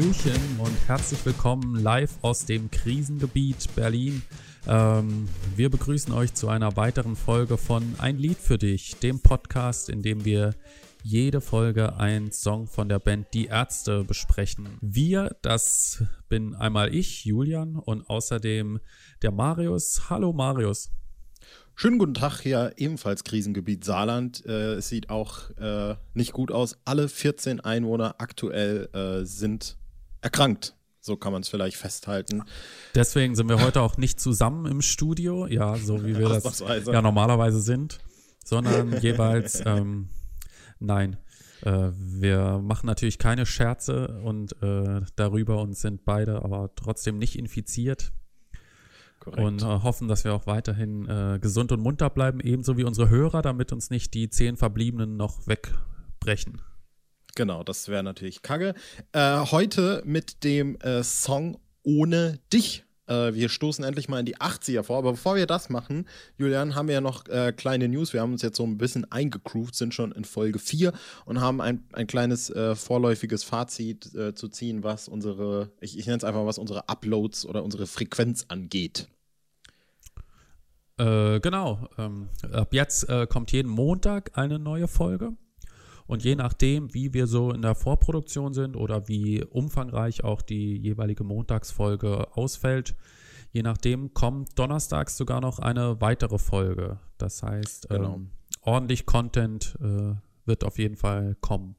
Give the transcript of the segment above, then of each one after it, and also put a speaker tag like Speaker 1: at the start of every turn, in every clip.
Speaker 1: Hallöchen und herzlich willkommen live aus dem Krisengebiet Berlin. Ähm, wir begrüßen euch zu einer weiteren Folge von Ein Lied für dich, dem Podcast, in dem wir jede Folge einen Song von der Band Die Ärzte besprechen. Wir, das bin einmal ich, Julian, und außerdem der Marius. Hallo Marius.
Speaker 2: Schönen guten Tag hier, ebenfalls Krisengebiet Saarland. Äh, es sieht auch äh, nicht gut aus. Alle 14 Einwohner aktuell äh, sind erkrankt. So kann man es vielleicht festhalten.
Speaker 1: Deswegen sind wir heute auch nicht zusammen im Studio, ja, so wie wir das ja normalerweise sind, sondern jeweils, ähm, nein, äh, wir machen natürlich keine Scherze und äh, darüber und sind beide aber trotzdem nicht infiziert. Korrekt. Und äh, hoffen, dass wir auch weiterhin äh, gesund und munter bleiben, ebenso wie unsere Hörer, damit uns nicht die zehn Verbliebenen noch wegbrechen.
Speaker 2: Genau, das wäre natürlich kacke. Äh, heute mit dem äh, Song Ohne dich. Äh, wir stoßen endlich mal in die 80er vor. Aber bevor wir das machen, Julian, haben wir ja noch äh, kleine News. Wir haben uns jetzt so ein bisschen eingegroovt, sind schon in Folge 4 und haben ein, ein kleines vorläufiges Fazit zu ziehen, was unsere, ich, ich nenne es einfach, was unsere Uploads oder unsere Frequenz angeht.
Speaker 1: Äh, genau. Ähm, ab jetzt äh, kommt jeden Montag eine neue Folge. Und je nachdem, wie wir so in der Vorproduktion sind oder wie umfangreich auch die jeweilige Montagsfolge ausfällt, je nachdem kommt donnerstags sogar noch eine weitere Folge. Das heißt, genau. ähm, ordentlich Content äh, wird auf jeden Fall kommen.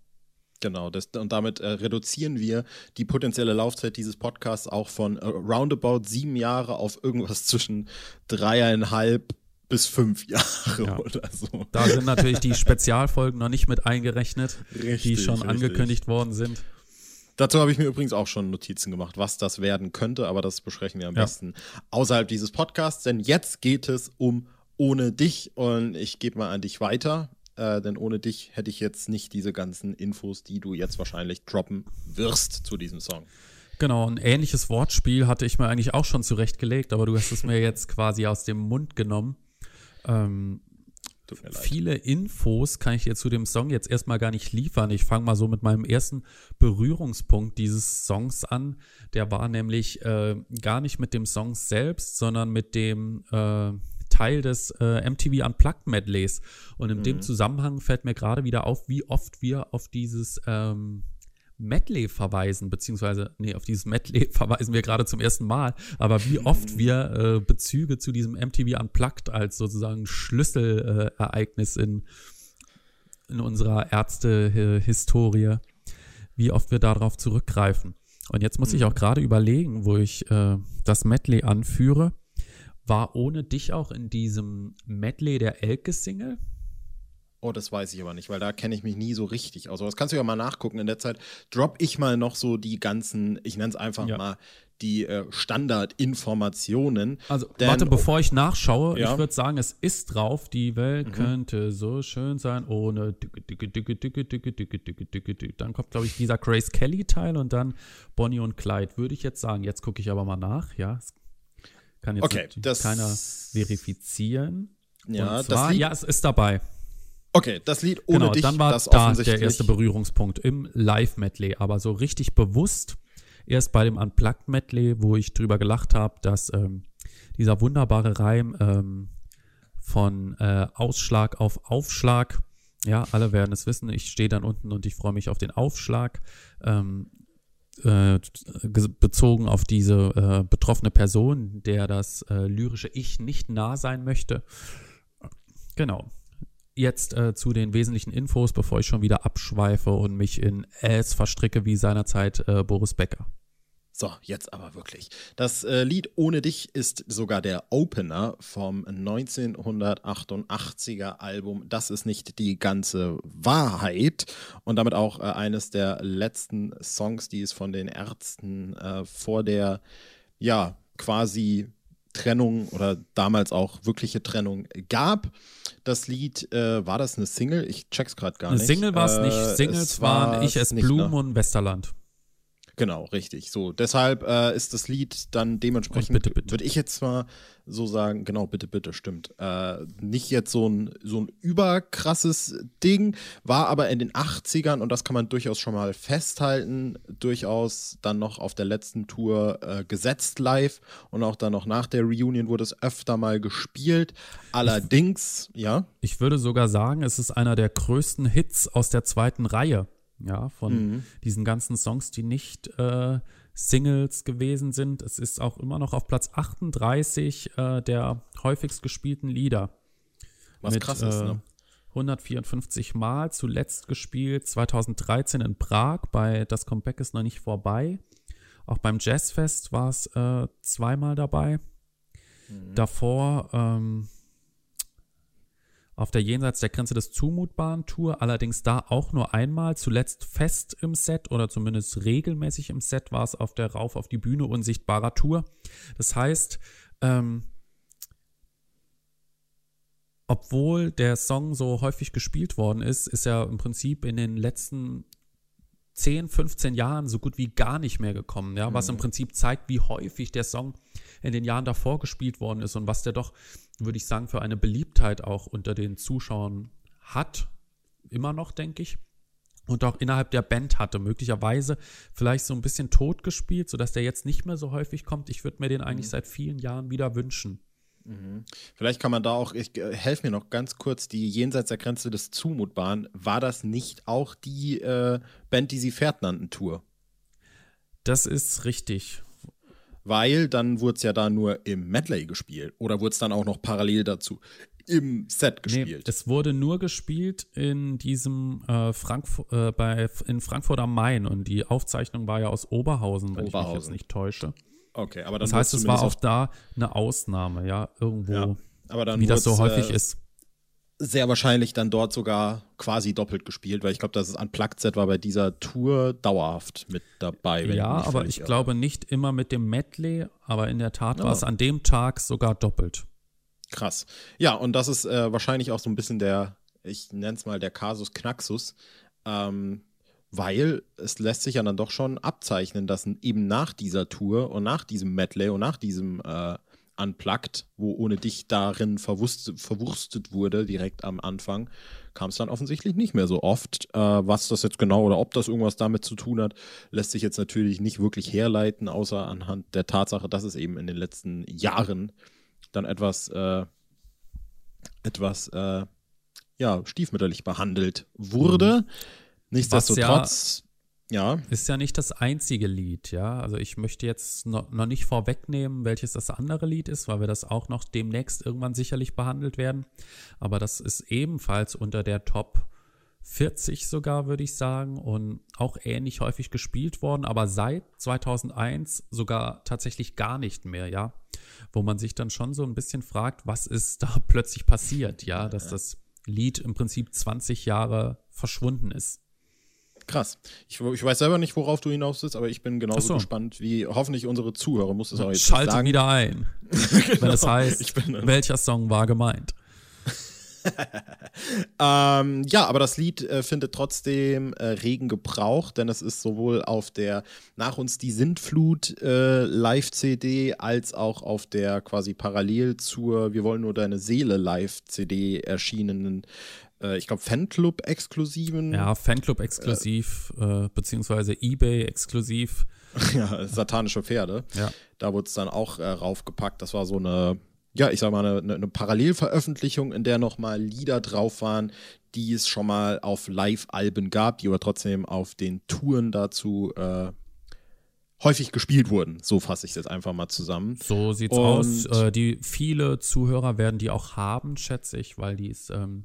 Speaker 2: Genau, das, und damit äh, reduzieren wir die potenzielle Laufzeit dieses Podcasts auch von äh, roundabout sieben Jahre auf irgendwas zwischen dreieinhalb bis fünf Jahre ja. oder so.
Speaker 1: Da sind natürlich die Spezialfolgen noch nicht mit eingerechnet, richtig, die schon richtig. angekündigt worden sind.
Speaker 2: Dazu habe ich mir übrigens auch schon Notizen gemacht, was das werden könnte, aber das besprechen wir am ja. besten außerhalb dieses Podcasts, denn jetzt geht es um ohne dich und ich gebe mal an dich weiter äh, denn ohne dich hätte ich jetzt nicht diese ganzen Infos, die du jetzt wahrscheinlich droppen wirst zu diesem Song.
Speaker 1: Genau, ein ähnliches Wortspiel hatte ich mir eigentlich auch schon zurechtgelegt, aber du hast es mir jetzt quasi aus dem Mund genommen. Ähm, viele Infos kann ich dir zu dem Song jetzt erstmal gar nicht liefern. Ich fange mal so mit meinem ersten Berührungspunkt dieses Songs an. Der war nämlich äh, gar nicht mit dem Song selbst, sondern mit dem äh, Teil des äh, MTV Unplugged Medleys. Und in mhm. dem Zusammenhang fällt mir gerade wieder auf, wie oft wir auf dieses ähm, Medley verweisen, beziehungsweise, nee, auf dieses Medley verweisen wir gerade zum ersten Mal, aber wie oft mhm. wir äh, Bezüge zu diesem MTV Unplugged als sozusagen Schlüsselereignis äh, in, in unserer Ärzte-Historie, wie oft wir darauf zurückgreifen. Und jetzt muss mhm. ich auch gerade überlegen, wo ich äh, das Medley anführe. War ohne dich auch in diesem Medley der Elke-Single?
Speaker 2: Oh, das weiß ich aber nicht, weil da kenne ich mich nie so richtig aus. Aber das kannst du ja mal nachgucken. In der Zeit drop ich mal noch so die ganzen, ich nenne es einfach ja. mal, die äh, Standardinformationen.
Speaker 1: Also, Denn, warte, bevor ich nachschaue, ja. ich würde sagen, es ist drauf, die Welt mhm. könnte so schön sein ohne Dann kommt, glaube ich, dieser Grace Kelly-Teil und dann Bonnie und Clyde, würde ich jetzt sagen. Jetzt gucke ich aber mal nach, ja. Kann jetzt okay, keiner verifizieren. Ja, zwar, das ja, es ist dabei.
Speaker 2: Okay, das Lied ohne genau, dich,
Speaker 1: dann war das da der erste Berührungspunkt im Live-Medley, aber so richtig bewusst erst bei dem Unplugged-Medley, wo ich drüber gelacht habe, dass ähm, dieser wunderbare Reim ähm, von äh, Ausschlag auf Aufschlag, ja, alle werden es wissen, ich stehe dann unten und ich freue mich auf den Aufschlag, ähm, äh, bezogen auf diese äh, betroffene Person, der das äh, lyrische Ich nicht nah sein möchte. Genau. Jetzt äh, zu den wesentlichen Infos, bevor ich schon wieder abschweife und mich in Es verstricke wie seinerzeit äh, Boris Becker.
Speaker 2: So, jetzt aber wirklich. Das äh, Lied Ohne dich ist sogar der Opener vom 1988er Album Das ist nicht die ganze Wahrheit und damit auch äh, eines der letzten Songs, die es von den Ärzten äh, vor der, ja, quasi Trennung oder damals auch wirkliche Trennung gab. Das Lied, äh, war das eine Single? Ich check's gerade gar nicht.
Speaker 1: Eine Single war es nicht. Singles waren Ich, es Blumen ne? und Westerland.
Speaker 2: Genau, richtig. So, deshalb äh, ist das Lied dann dementsprechend, bitte, bitte. würde ich jetzt mal so sagen, genau, bitte, bitte, stimmt. Äh, nicht jetzt so ein, so ein überkrasses Ding, war aber in den 80ern, und das kann man durchaus schon mal festhalten, durchaus dann noch auf der letzten Tour äh, gesetzt live und auch dann noch nach der Reunion wurde es öfter mal gespielt. Allerdings,
Speaker 1: ich,
Speaker 2: ja.
Speaker 1: Ich würde sogar sagen, es ist einer der größten Hits aus der zweiten Reihe ja, von mhm. diesen ganzen Songs, die nicht äh, Singles gewesen sind. Es ist auch immer noch auf Platz 38 äh, der häufigst gespielten Lieder.
Speaker 2: Was mit, krass ist, ne?
Speaker 1: 154 Mal, zuletzt gespielt 2013 in Prag, bei Das Comeback ist noch nicht vorbei. Auch beim Jazzfest war es äh, zweimal dabei. Mhm. Davor ähm, auf der Jenseits der Grenze des Zumutbaren Tour, allerdings da auch nur einmal, zuletzt fest im Set oder zumindest regelmäßig im Set war es auf der Rauf auf die Bühne unsichtbarer Tour. Das heißt, ähm, obwohl der Song so häufig gespielt worden ist, ist er im Prinzip in den letzten 10, 15 Jahren so gut wie gar nicht mehr gekommen, ja, was im mhm. Prinzip zeigt, wie häufig der Song in den Jahren davor gespielt worden ist und was der doch, würde ich sagen, für eine Beliebtheit auch unter den Zuschauern hat, immer noch, denke ich. Und auch innerhalb der Band hatte, möglicherweise vielleicht so ein bisschen tot gespielt, sodass der jetzt nicht mehr so häufig kommt. Ich würde mir den eigentlich mhm. seit vielen Jahren wieder wünschen.
Speaker 2: Mhm. Vielleicht kann man da auch, ich äh, helfe mir noch ganz kurz, die Jenseits der Grenze des Zumutbaren, war das nicht auch die äh, Band, die sie Pferd nannten, Tour?
Speaker 1: Das ist richtig.
Speaker 2: Weil dann wurde es ja da nur im Medley gespielt. Oder wurde es dann auch noch parallel dazu im Set gespielt? Nee,
Speaker 1: es wurde nur gespielt in diesem äh, Frankfurt, äh, bei, in Frankfurt am Main. Und die Aufzeichnung war ja aus Oberhausen, wenn Oberhausen. ich mich jetzt nicht täusche.
Speaker 2: Okay, aber dann
Speaker 1: das heißt, es war auch da eine Ausnahme, ja, irgendwo, ja, aber dann wie das so häufig äh, ist.
Speaker 2: Sehr wahrscheinlich dann dort sogar quasi doppelt gespielt, weil ich glaube, das Unplugged-Set war bei dieser Tour dauerhaft mit dabei.
Speaker 1: ja, ich aber ich irre. glaube nicht immer mit dem Medley, aber in der Tat oh. war es an dem Tag sogar doppelt.
Speaker 2: Krass. Ja, und das ist äh, wahrscheinlich auch so ein bisschen der, ich nenne es mal der Kasus Knaxus. Ähm, weil es lässt sich ja dann doch schon abzeichnen, dass eben nach dieser Tour und nach diesem Medley und nach diesem äh, Unplugged, wo ohne dich darin verwurstet wurde, direkt am Anfang, kam es dann offensichtlich nicht mehr so oft. Äh, was das jetzt genau oder ob das irgendwas damit zu tun hat, lässt sich jetzt natürlich nicht wirklich herleiten, außer anhand der Tatsache, dass es eben in den letzten Jahren dann etwas, äh, etwas, äh, ja, stiefmütterlich behandelt wurde. Mhm. Nichtsdestotrotz, ja, ja.
Speaker 1: Ist ja nicht das einzige Lied, ja. Also ich möchte jetzt noch, noch nicht vorwegnehmen, welches das andere Lied ist, weil wir das auch noch demnächst irgendwann sicherlich behandelt werden. Aber das ist ebenfalls unter der Top 40 sogar, würde ich sagen, und auch ähnlich häufig gespielt worden, aber seit 2001 sogar tatsächlich gar nicht mehr, ja. Wo man sich dann schon so ein bisschen fragt, was ist da plötzlich passiert, ja, dass das Lied im Prinzip 20 Jahre verschwunden ist.
Speaker 2: Krass. Ich, ich, weiß selber nicht, worauf du hinaus bist, aber ich bin genauso so. gespannt wie hoffentlich unsere Zuhörer. Muss es auch jetzt
Speaker 1: Schalte sagen. wieder ein. genau. Wenn es heißt, welcher Song war gemeint.
Speaker 2: ähm, ja, aber das Lied äh, findet trotzdem äh, regen Gebrauch, denn es ist sowohl auf der Nach uns die Sintflut äh, Live-CD als auch auf der quasi parallel zur Wir wollen nur deine Seele Live-CD erschienenen äh, ich glaube, Fanclub-exklusiven.
Speaker 1: Ja, Fanclub-exklusiv, äh, beziehungsweise Ebay-exklusiv.
Speaker 2: ja, satanische Pferde.
Speaker 1: Ja.
Speaker 2: Da wurde es dann auch äh, raufgepackt. Das war so eine, ja, ich sag mal, eine, eine Parallelveröffentlichung, in der nochmal Lieder drauf waren, die es schon mal auf Live-Alben gab, die aber trotzdem auf den Touren dazu äh, häufig gespielt wurden. So fasse ich das einfach mal zusammen.
Speaker 1: So sieht's Und aus. Äh, die viele Zuhörer werden die auch haben, schätze ich, weil die ist ähm,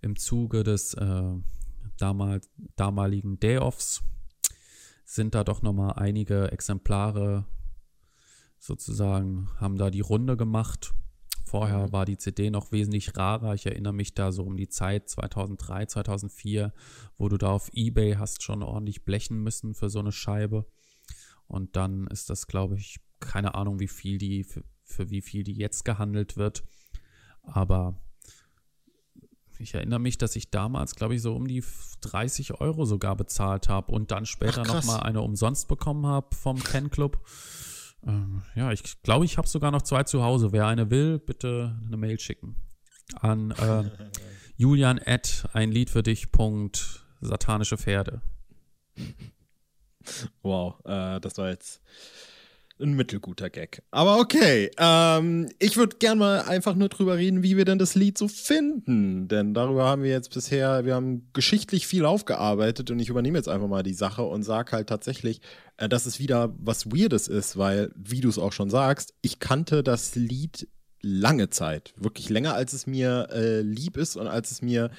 Speaker 1: im Zuge des äh, damal, damaligen Day-Offs sind da doch nochmal einige Exemplare sozusagen, haben da die Runde gemacht. Vorher mhm. war die CD noch wesentlich rarer. Ich erinnere mich da so um die Zeit 2003, 2004, wo du da auf Ebay hast schon ordentlich blechen müssen für so eine Scheibe. Und dann ist das, glaube ich, keine Ahnung, wie viel die, für, für wie viel die jetzt gehandelt wird. Aber ich erinnere mich, dass ich damals, glaube ich, so um die 30 Euro sogar bezahlt habe und dann später nochmal eine umsonst bekommen habe vom Ken Club. Ähm, ja, ich glaube, ich habe sogar noch zwei zu Hause. Wer eine will, bitte eine Mail schicken. An äh, Julian at ein Lied für dich. Punkt, satanische Pferde.
Speaker 2: Wow, äh, das war jetzt ein mittelguter Gag. Aber okay, ähm, ich würde gerne mal einfach nur drüber reden, wie wir denn das Lied so finden. Denn darüber haben wir jetzt bisher, wir haben geschichtlich viel aufgearbeitet und ich übernehme jetzt einfach mal die Sache und sage halt tatsächlich, äh, dass es wieder was Weirdes ist, weil, wie du es auch schon sagst, ich kannte das Lied lange Zeit, wirklich länger als es mir äh, lieb ist und als es mir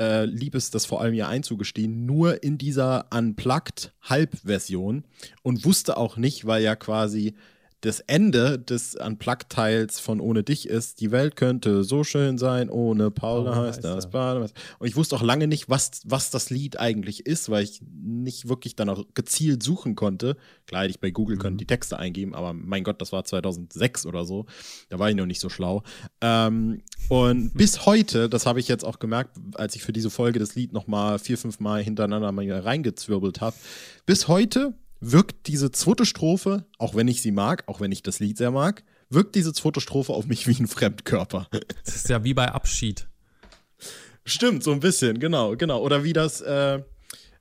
Speaker 2: äh, lieb ist, das vor allem ihr einzugestehen, nur in dieser Unplugged-Halbversion und wusste auch nicht, weil ja quasi das Ende des Unplugged-Teils von Ohne dich ist, die Welt könnte so schön sein, ohne Paul, oh, heißt das. Und ich wusste auch lange nicht, was, was das Lied eigentlich ist, weil ich nicht wirklich dann auch gezielt suchen konnte. Klar, hätte ich bei Google mhm. können die Texte eingeben, aber mein Gott, das war 2006 oder so. Da war ich noch nicht so schlau. Ähm, und bis heute, das habe ich jetzt auch gemerkt, als ich für diese Folge das Lied nochmal vier, fünf Mal hintereinander mal reingezwirbelt habe, bis heute wirkt diese zweite Strophe, auch wenn ich sie mag, auch wenn ich das Lied sehr mag, wirkt diese zweite Strophe auf mich wie ein Fremdkörper.
Speaker 1: Das ist ja wie bei Abschied.
Speaker 2: Stimmt, so ein bisschen, genau, genau. Oder wie das äh,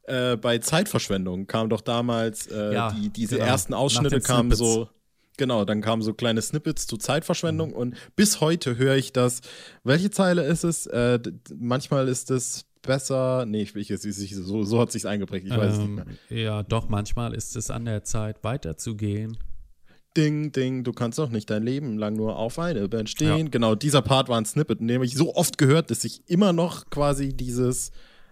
Speaker 2: äh, bei Zeitverschwendung kam doch damals, äh, ja, die, diese genau. ersten Ausschnitte kamen so. Genau, dann kamen so kleine Snippets zu Zeitverschwendung mhm. und bis heute höre ich das. Welche Zeile ist es? Äh, manchmal ist es besser. Nee, ich, ich, ich, so, so hat sich's eingeprägt. Ich weiß ähm,
Speaker 1: es nicht mehr. Ja, doch, manchmal ist es an der Zeit, weiterzugehen.
Speaker 2: Ding, ding, du kannst doch nicht dein Leben lang nur auf eine Band stehen. Ja. Genau, dieser Part war ein Snippet, den ich so oft gehört, dass ich immer noch quasi dieses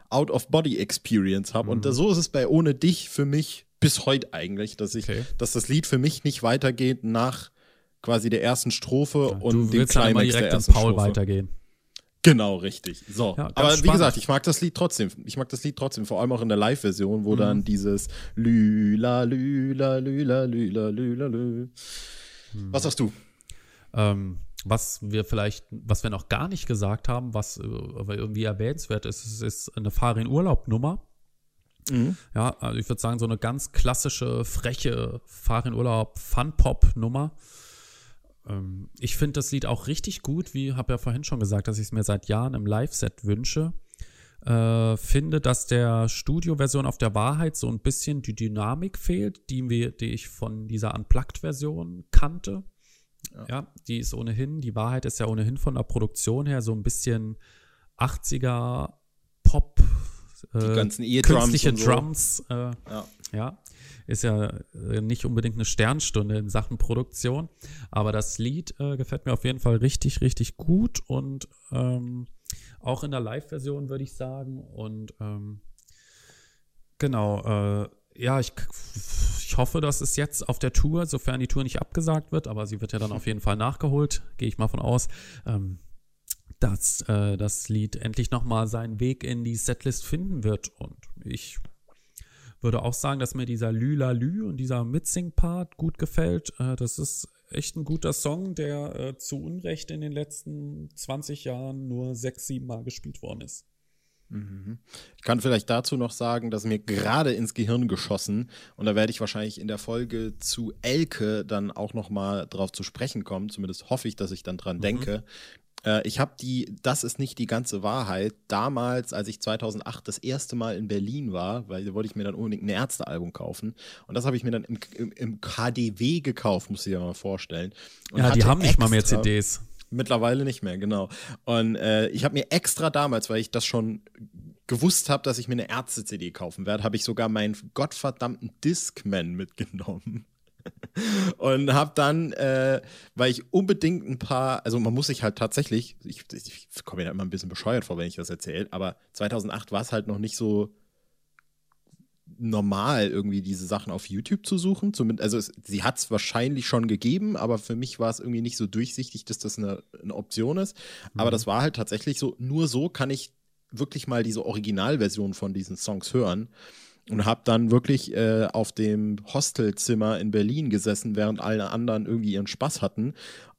Speaker 2: Out-of-Body-Experience habe. Mhm. Und so ist es bei Ohne dich für mich bis heute eigentlich, dass ich, okay. dass das Lied für mich nicht weitergeht nach quasi der ersten Strophe ja, und dem Climax
Speaker 1: der ersten Paul Strophe. weitergehen.
Speaker 2: Genau, richtig. So. Ja, Aber spannend. wie gesagt, ich mag das Lied trotzdem. Ich mag das Lied trotzdem, vor allem auch in der Live-Version, wo mhm. dann dieses Lüla, Lüla, Lüla, Lüla, Lüla, Lü. Mhm. Was sagst du?
Speaker 1: Ähm, was wir vielleicht, was wir noch gar nicht gesagt haben, was äh, aber irgendwie erwähnenswert ist, ist, ist eine Fahr-in-Urlaub-Nummer. Mhm. Ja, also ich würde sagen, so eine ganz klassische, freche Fahr-in-Urlaub-Fun-Pop-Nummer. Ähm, ich finde das Lied auch richtig gut, wie habe ja vorhin schon gesagt, dass ich es mir seit Jahren im Live-Set wünsche. Äh, finde, dass der Studio-Version auf der Wahrheit so ein bisschen die Dynamik fehlt, die, wir, die ich von dieser Unplugged-Version kannte. Ja. ja. die ist ohnehin, die Wahrheit ist ja ohnehin von der Produktion her so ein bisschen 80er Pop,
Speaker 2: äh, die ganzen
Speaker 1: E-Drums künstliche Drums, äh, ja. ja ist ja äh, nicht unbedingt eine Sternstunde in Sachen Produktion. Aber das Lied äh, gefällt mir auf jeden Fall richtig, richtig gut und ähm, auch in der Live-Version würde ich sagen. Und ähm, genau, äh, ja, ich, ich hoffe, dass es jetzt auf der Tour, sofern die Tour nicht abgesagt wird, aber sie wird ja dann auf jeden Fall nachgeholt, gehe ich mal von aus, ähm, dass äh, das Lied endlich nochmal seinen Weg in die Setlist finden wird. Und ich würde auch sagen, dass mir dieser Lüla Lü und dieser Mitsing-Part gut gefällt. Äh, das ist echt ein guter Song, der äh, zu Unrecht in den letzten 20 Jahren nur sechs, sieben Mal gespielt worden ist.
Speaker 2: Mhm. Ich kann vielleicht dazu noch sagen, dass mir gerade ins Gehirn geschossen und da werde ich wahrscheinlich in der Folge zu Elke dann auch noch mal drauf zu sprechen kommen. Zumindest hoffe ich, dass ich dann dran mhm. denke, ich habe die, das ist nicht die ganze Wahrheit. Damals, als ich 2008 das erste Mal in Berlin war, weil da wollte ich mir dann unbedingt ein Ärztealbum kaufen. Und das habe ich mir dann im, im, im, KDW gekauft, muss ich dir mal vorstellen. Und
Speaker 1: ja, die haben nicht mal mehr CDs.
Speaker 2: Mittlerweile nicht mehr, genau. Und äh, ich habe mir extra damals, weil ich das schon gewusst habe, dass ich mir eine Ärzte-CD kaufen werde, habe ich sogar meinen gottverdammten Discman mitgenommen. Und habe dann, äh, weil ich unbedingt ein paar, also man muss sich halt tatsächlich, ich, ich komme mir da immer ein bisschen bescheuert vor, wenn ich das erzähle, aber 2008 war es halt noch nicht so normal, irgendwie diese Sachen auf YouTube zu suchen. Zumindest, also es, sie hat es wahrscheinlich schon gegeben, aber für mich war es irgendwie nicht so durchsichtig, dass das eine, eine Option ist. Mhm. Aber das war halt tatsächlich so, nur so kann ich wirklich mal diese Originalversion von diesen Songs hören und habe dann wirklich äh, auf dem Hostelzimmer in Berlin gesessen, während alle anderen irgendwie ihren Spaß hatten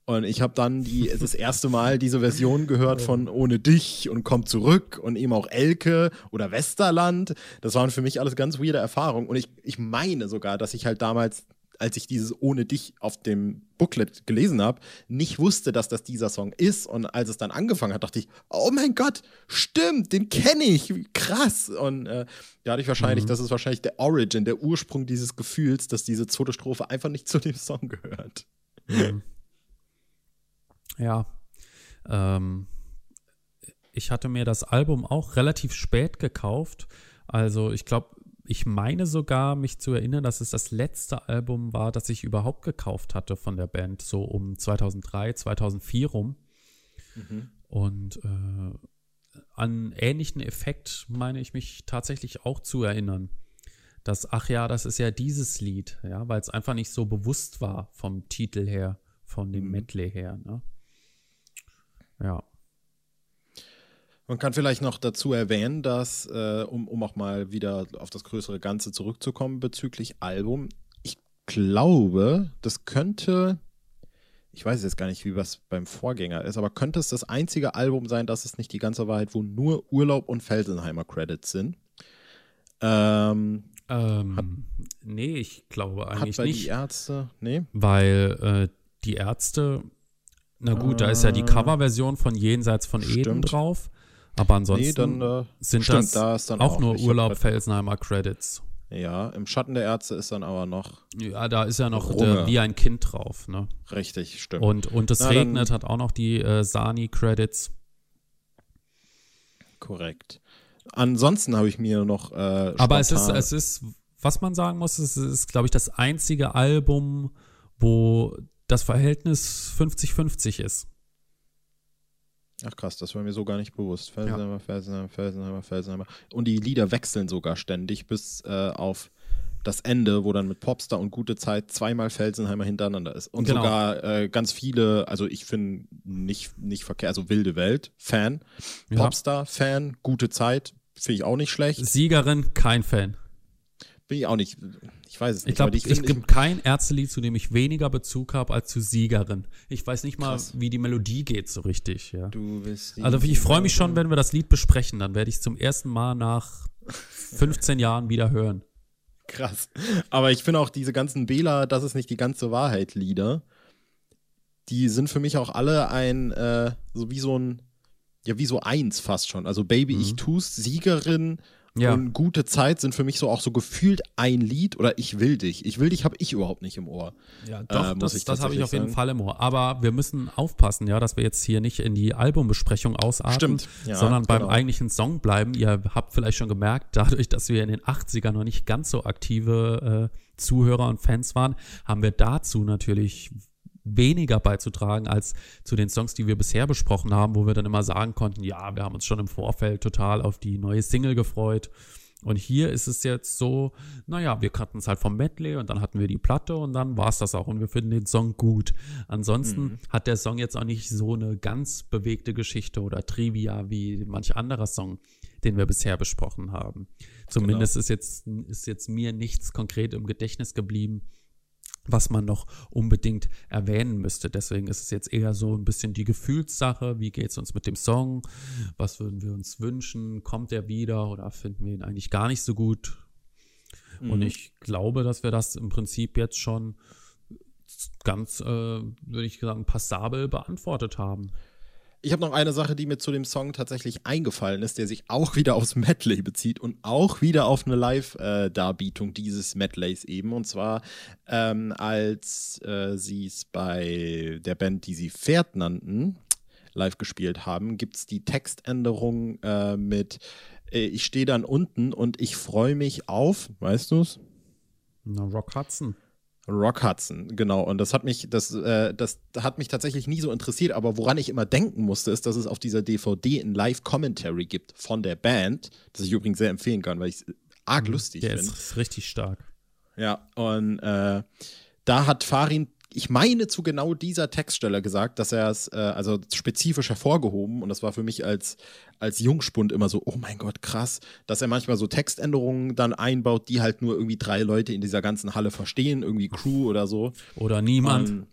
Speaker 2: Und ich habe dann die, das erste Mal diese Version gehört von Ohne dich und Komm zurück und eben auch Elke oder Westerland. Das waren für mich alles ganz weirde Erfahrungen. Und ich, ich meine sogar, dass ich halt damals als ich dieses Ohne dich auf dem Booklet gelesen habe, nicht wusste, dass das dieser Song ist. Und als es dann angefangen hat, dachte ich, oh mein Gott, stimmt, den kenne ich, krass. Und äh, da hatte ich wahrscheinlich, mhm. das ist wahrscheinlich der Origin, der Ursprung dieses Gefühls, dass diese zweite Strophe einfach nicht zu dem Song gehört.
Speaker 1: Mhm. Ja. Ähm, ich hatte mir das Album auch relativ spät gekauft. Also ich glaube, ich meine sogar, mich zu erinnern, dass es das letzte Album war, das ich überhaupt gekauft hatte von der Band, so um 2003, 2004 rum. Mhm. Und äh, an ähnlichen Effekt meine ich mich tatsächlich auch zu erinnern. Dass, ach ja, das ist ja dieses Lied, ja, weil es einfach nicht so bewusst war vom Titel her, von dem mhm. Medley her, ne? Ja.
Speaker 2: Man kann vielleicht noch dazu erwähnen, dass, äh, um, um auch mal wieder auf das größere Ganze zurückzukommen bezüglich Album, ich glaube, das könnte, ich weiß jetzt gar nicht, wie was beim Vorgänger ist, aber könnte es das einzige Album sein, das ist nicht die ganze Wahrheit, wo nur Urlaub und Felsenheimer Credits sind?
Speaker 1: Ähm, ähm, hat, nee, ich glaube eigentlich hat bei nicht.
Speaker 2: die Ärzte, nee.
Speaker 1: Weil äh, die Ärzte, na gut, äh, da ist ja die äh, Coverversion von Jenseits von stimmt. Eden drauf. Aber ansonsten nee, dann, äh, sind stimmt, das da auch, auch, nur Urlaub Felsenheimer Credits.
Speaker 2: Ja, im Schatten der Ärzte ist dann aber noch.
Speaker 1: Ja, da ist ja noch der, wie ein Kind drauf, ne?
Speaker 2: Richtig, stimmt.
Speaker 1: Und, und es Na, regnet hat auch noch die äh, Sani-Credits.
Speaker 2: Korrekt. Ansonsten habe ich mir noch.
Speaker 1: Äh, aber es ist, es ist, was man sagen muss, es ist, glaube ich, das einzige Album, wo das Verhältnis 50-50 ist.
Speaker 2: Ach krass, das war mir so gar nicht bewusst. Felsenheimer, ja. Felsenheimer, Felsenheimer, Felsenheimer. Und die Lieder wechseln sogar ständig bis äh, auf das Ende, wo dann mit Popstar und Gute Zeit zweimal Felsenheimer hintereinander ist. Und genau. sogar äh, ganz viele, also ich finde nicht, nicht verkehrt, also Wilde Welt, Fan. Ja. Popstar, Fan, Gute Zeit, finde ich auch nicht schlecht.
Speaker 1: Siegerin, kein Fan.
Speaker 2: Bin ich auch nicht. Ich weiß es nicht.
Speaker 1: Ich glaube, es gibt kein Ärztelied, zu dem ich weniger Bezug habe als zu Siegerin. Ich weiß nicht mal, Krass. wie die Melodie geht so richtig. Ja. Du bist also ich freue mich schon, wenn wir das Lied besprechen. Dann werde ich es zum ersten Mal nach 15 Jahren wieder hören.
Speaker 2: Krass. Aber ich finde auch diese ganzen Bela, das ist nicht die ganze Wahrheit Lieder. Die sind für mich auch alle ein, äh, so wie so ein, ja, wie so eins fast schon. Also Baby, mhm. ich tu's, Siegerin, ja. Und gute Zeit sind für mich so auch so gefühlt ein Lied oder ich will dich. Ich will dich habe ich überhaupt nicht im Ohr.
Speaker 1: Ja, doch, äh, das, das habe ich auf jeden sagen. Fall im Ohr. Aber wir müssen aufpassen, ja, dass wir jetzt hier nicht in die Albumbesprechung ausatmen, ja, sondern beim genau. eigentlichen Song bleiben. Ihr habt vielleicht schon gemerkt, dadurch, dass wir in den 80ern noch nicht ganz so aktive äh, Zuhörer und Fans waren, haben wir dazu natürlich weniger beizutragen als zu den Songs, die wir bisher besprochen haben, wo wir dann immer sagen konnten, ja, wir haben uns schon im Vorfeld total auf die neue Single gefreut. Und hier ist es jetzt so, naja, wir kannten es halt vom Medley und dann hatten wir die Platte und dann war es das auch und wir finden den Song gut. Ansonsten mhm. hat der Song jetzt auch nicht so eine ganz bewegte Geschichte oder Trivia wie manch anderer Song, den wir bisher besprochen haben. Zumindest genau. ist, jetzt, ist jetzt mir nichts konkret im Gedächtnis geblieben, was man noch unbedingt erwähnen müsste. Deswegen ist es jetzt eher so ein bisschen die Gefühlssache. Wie geht es uns mit dem Song? Was würden wir uns wünschen? Kommt er wieder oder finden wir ihn eigentlich gar nicht so gut? Mhm. Und ich glaube, dass wir das im Prinzip jetzt schon ganz, äh, würde ich sagen, passabel beantwortet haben.
Speaker 2: Ich habe noch eine Sache, die mir zu dem Song tatsächlich eingefallen ist, der sich auch wieder aufs Medley bezieht und auch wieder auf eine Live-Darbietung dieses Medleys eben. Und zwar, ähm, als äh, sie es bei der Band, die sie Pferd nannten, live gespielt haben, gibt es die Textänderung äh, mit äh, Ich stehe dann unten und ich freue mich auf, weißt du es?
Speaker 1: Na, Rock Hudson.
Speaker 2: Rock Hudson, genau. Und das hat mich, das, äh, das hat mich tatsächlich nie so interessiert, aber woran ich immer denken musste, ist, dass es auf dieser DVD ein Live-Commentary gibt von der Band, das ich übrigens sehr empfehlen kann, weil ich es arg mhm, lustig finde. Der
Speaker 1: find. ist richtig stark.
Speaker 2: Ja, und äh, da hat Farin ich meine zu genau dieser Textstelle gesagt, dass er es äh, also spezifisch hervorgehoben und das war für mich als, als Jungspund immer so, oh mein Gott, krass, dass er manchmal so Textänderungen dann einbaut, die halt nur irgendwie drei Leute in dieser ganzen Halle verstehen, irgendwie Crew oder so.
Speaker 1: Oder niemand. Um,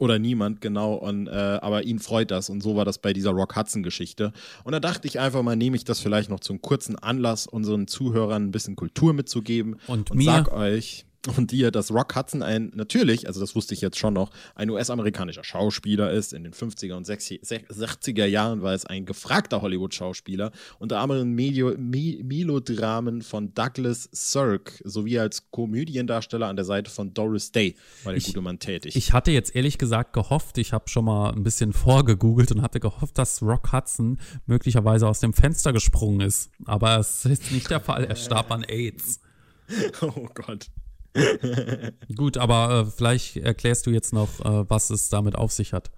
Speaker 2: Oder niemand, genau. Und, äh, aber ihn freut das. Und so war das bei dieser Rock Hudson-Geschichte. Und da dachte ich einfach mal, nehme ich das vielleicht noch zum kurzen Anlass, unseren Zuhörern ein bisschen Kultur mitzugeben.
Speaker 1: Und,
Speaker 2: und
Speaker 1: mir?
Speaker 2: sag euch, und dir, dass Rock Hudson ein, natürlich, also das wusste ich jetzt schon noch, ein US-amerikanischer Schauspieler ist. In den 50er und 60er Jahren war es ein gefragter Hollywood-Schauspieler, unter anderem Medio, Me Melodramen von Douglas Sirk sowie als Komödiendarsteller an der Seite von Doris Day war der ich, gute Mann tätig.
Speaker 1: Ich hatte jetzt ehrlich gesagt gehofft, ich habe schon mal ein bisschen vorgegoogelt und hatte gehofft, dass Rock Hudson möglicherweise aus dem Fenster gesprungen ist. Aber es ist nicht der Fall, er starb an AIDS.
Speaker 2: Oh Gott.
Speaker 1: Gut, aber äh, vielleicht erklärst du jetzt noch, äh, was es damit auf sich hat.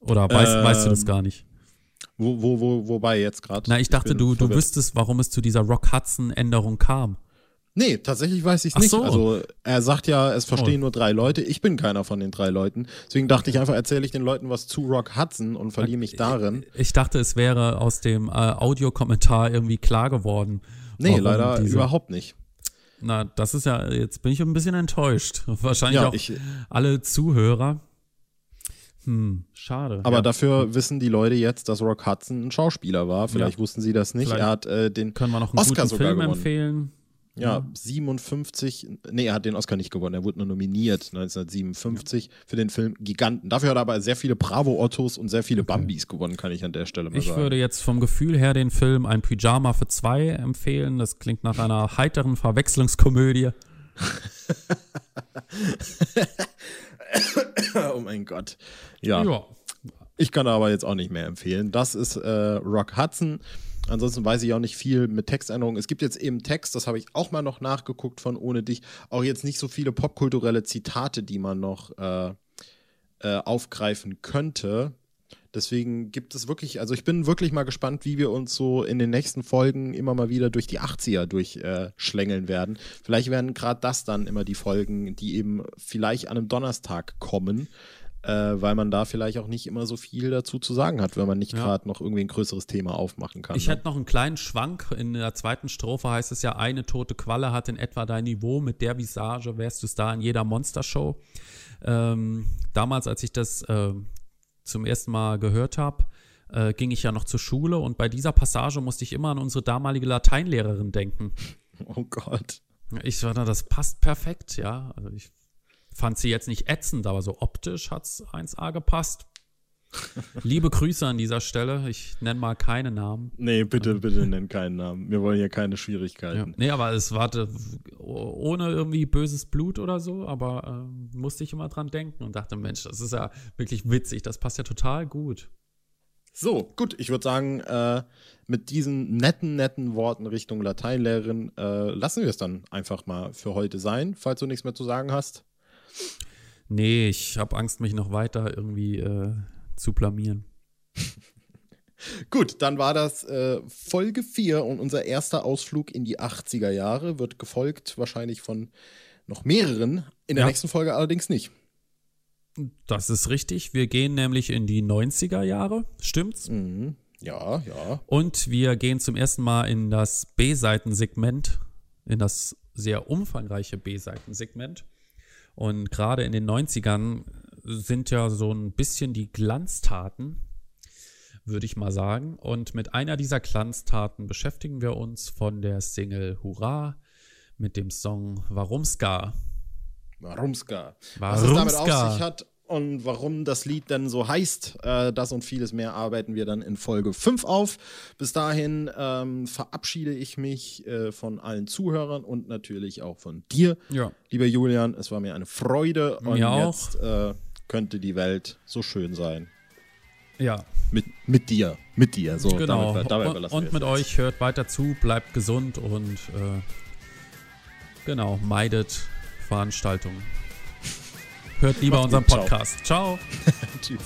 Speaker 1: Oder weißt, ähm, weißt du das gar nicht?
Speaker 2: Wo, wo, wo, wobei jetzt gerade?
Speaker 1: Na, ich dachte, ich du, du wüsstest, warum es zu dieser Rock Hudson-Änderung kam.
Speaker 2: Nee, tatsächlich weiß ich es nicht. So. Also er sagt ja, es verstehen oh. nur drei Leute. Ich bin keiner von den drei Leuten. Deswegen dachte ich einfach, erzähle ich den Leuten was zu Rock Hudson und verliere mich darin.
Speaker 1: Ich dachte, es wäre aus dem äh, Audiokommentar irgendwie klar geworden.
Speaker 2: Nee, leider überhaupt nicht.
Speaker 1: Na, das ist ja, jetzt bin ich ein bisschen enttäuscht. Wahrscheinlich ja, auch ich, alle Zuhörer. Hm, schade.
Speaker 2: Aber ja. dafür wissen die Leute jetzt, dass Rock Hudson ein Schauspieler war. Vielleicht ja. wussten sie das nicht. Vielleicht er hat äh, den
Speaker 1: können wir noch einen Oscar guten Film gewonnen. empfehlen.
Speaker 2: Ja, 57, nee, er hat den Oscar nicht gewonnen, er wurde nur nominiert 1957 ja. für den Film Giganten. Dafür hat er aber sehr viele Bravo-Ottos und sehr viele okay. Bambis gewonnen, kann ich an der Stelle mal
Speaker 1: ich
Speaker 2: sagen.
Speaker 1: Ich würde jetzt vom Gefühl her den Film Ein Pyjama für zwei empfehlen. Das klingt nach einer heiteren Verwechslungskomödie.
Speaker 2: oh mein Gott. Ja. ja. Ich kann aber jetzt auch nicht mehr empfehlen. Das ist äh, Rock Hudson. Ansonsten weiß ich auch nicht viel mit Textänderungen. Es gibt jetzt eben Text, das habe ich auch mal noch nachgeguckt von Ohne dich. Auch jetzt nicht so viele popkulturelle Zitate, die man noch äh, äh, aufgreifen könnte. Deswegen gibt es wirklich, also ich bin wirklich mal gespannt, wie wir uns so in den nächsten Folgen immer mal wieder durch die 80er durchschlängeln äh, werden. Vielleicht werden gerade das dann immer die Folgen, die eben vielleicht an einem Donnerstag kommen äh, weil man da vielleicht auch nicht immer so viel dazu zu sagen hat, wenn man nicht ja. gerade noch irgendwie ein größeres Thema aufmachen kann.
Speaker 1: Ich ne? hätte noch einen kleinen Schwank. In der zweiten Strophe heißt es ja, eine tote Qualle hat in etwa dein Niveau. Mit der Visage wärst du da in jeder Monstershow. Ähm, damals, als ich das äh, zum ersten Mal gehört habe, äh, ging ich ja noch zur Schule und bei dieser Passage musste ich immer an unsere damalige Lateinlehrerin denken.
Speaker 2: Oh Gott.
Speaker 1: Ich war da, das passt perfekt, ja. Also ich fand sie jetzt nicht ätzend, aber so optisch hat es 1A gepasst. Liebe Grüße an dieser Stelle. Ich nenne mal keine Namen.
Speaker 2: Nee, bitte, bitte nenn keinen Namen. Wir wollen hier keine Schwierigkeiten.
Speaker 1: Ja. Nee, aber es war ohne irgendwie böses Blut oder so, aber äh, musste ich immer dran denken und dachte, Mensch, das ist ja wirklich witzig. Das passt ja total gut.
Speaker 2: So, gut, ich würde sagen, äh, mit diesen netten, netten Worten Richtung Lateinlehrerin äh, lassen wir es dann einfach mal für heute sein, falls du nichts mehr zu sagen hast.
Speaker 1: Nee, ich habe Angst, mich noch weiter irgendwie äh, zu blamieren.
Speaker 2: Gut, dann war das äh, Folge 4 und unser erster Ausflug in die 80er Jahre wird gefolgt wahrscheinlich von noch mehreren. In der ja. nächsten Folge allerdings nicht.
Speaker 1: Das ist richtig. Wir gehen nämlich in die 90er Jahre. Stimmt's?
Speaker 2: Mhm. Ja, ja.
Speaker 1: Und wir gehen zum ersten Mal in das B-Seitensegment, in das sehr umfangreiche B-Seitensegment. Und gerade in den 90ern sind ja so ein bisschen die Glanztaten, würde ich mal sagen. Und mit einer dieser Glanztaten beschäftigen wir uns von der Single Hurra mit dem Song Warumska.
Speaker 2: Warumska. Was es damit auf sich hat, und warum das Lied denn so heißt, äh, das und vieles mehr arbeiten wir dann in Folge 5 auf. Bis dahin ähm, verabschiede ich mich äh, von allen Zuhörern und natürlich auch von dir,
Speaker 1: ja.
Speaker 2: lieber Julian. Es war mir eine Freude
Speaker 1: und mir
Speaker 2: jetzt äh, könnte die Welt so schön sein.
Speaker 1: Ja.
Speaker 2: Mit, mit dir, mit dir. So,
Speaker 1: genau. Damit, damit und, und mit jetzt. euch hört weiter zu, bleibt gesund und äh, genau, meidet Veranstaltungen. Hört lieber unseren Podcast. Ciao. Ciao. Tschüss.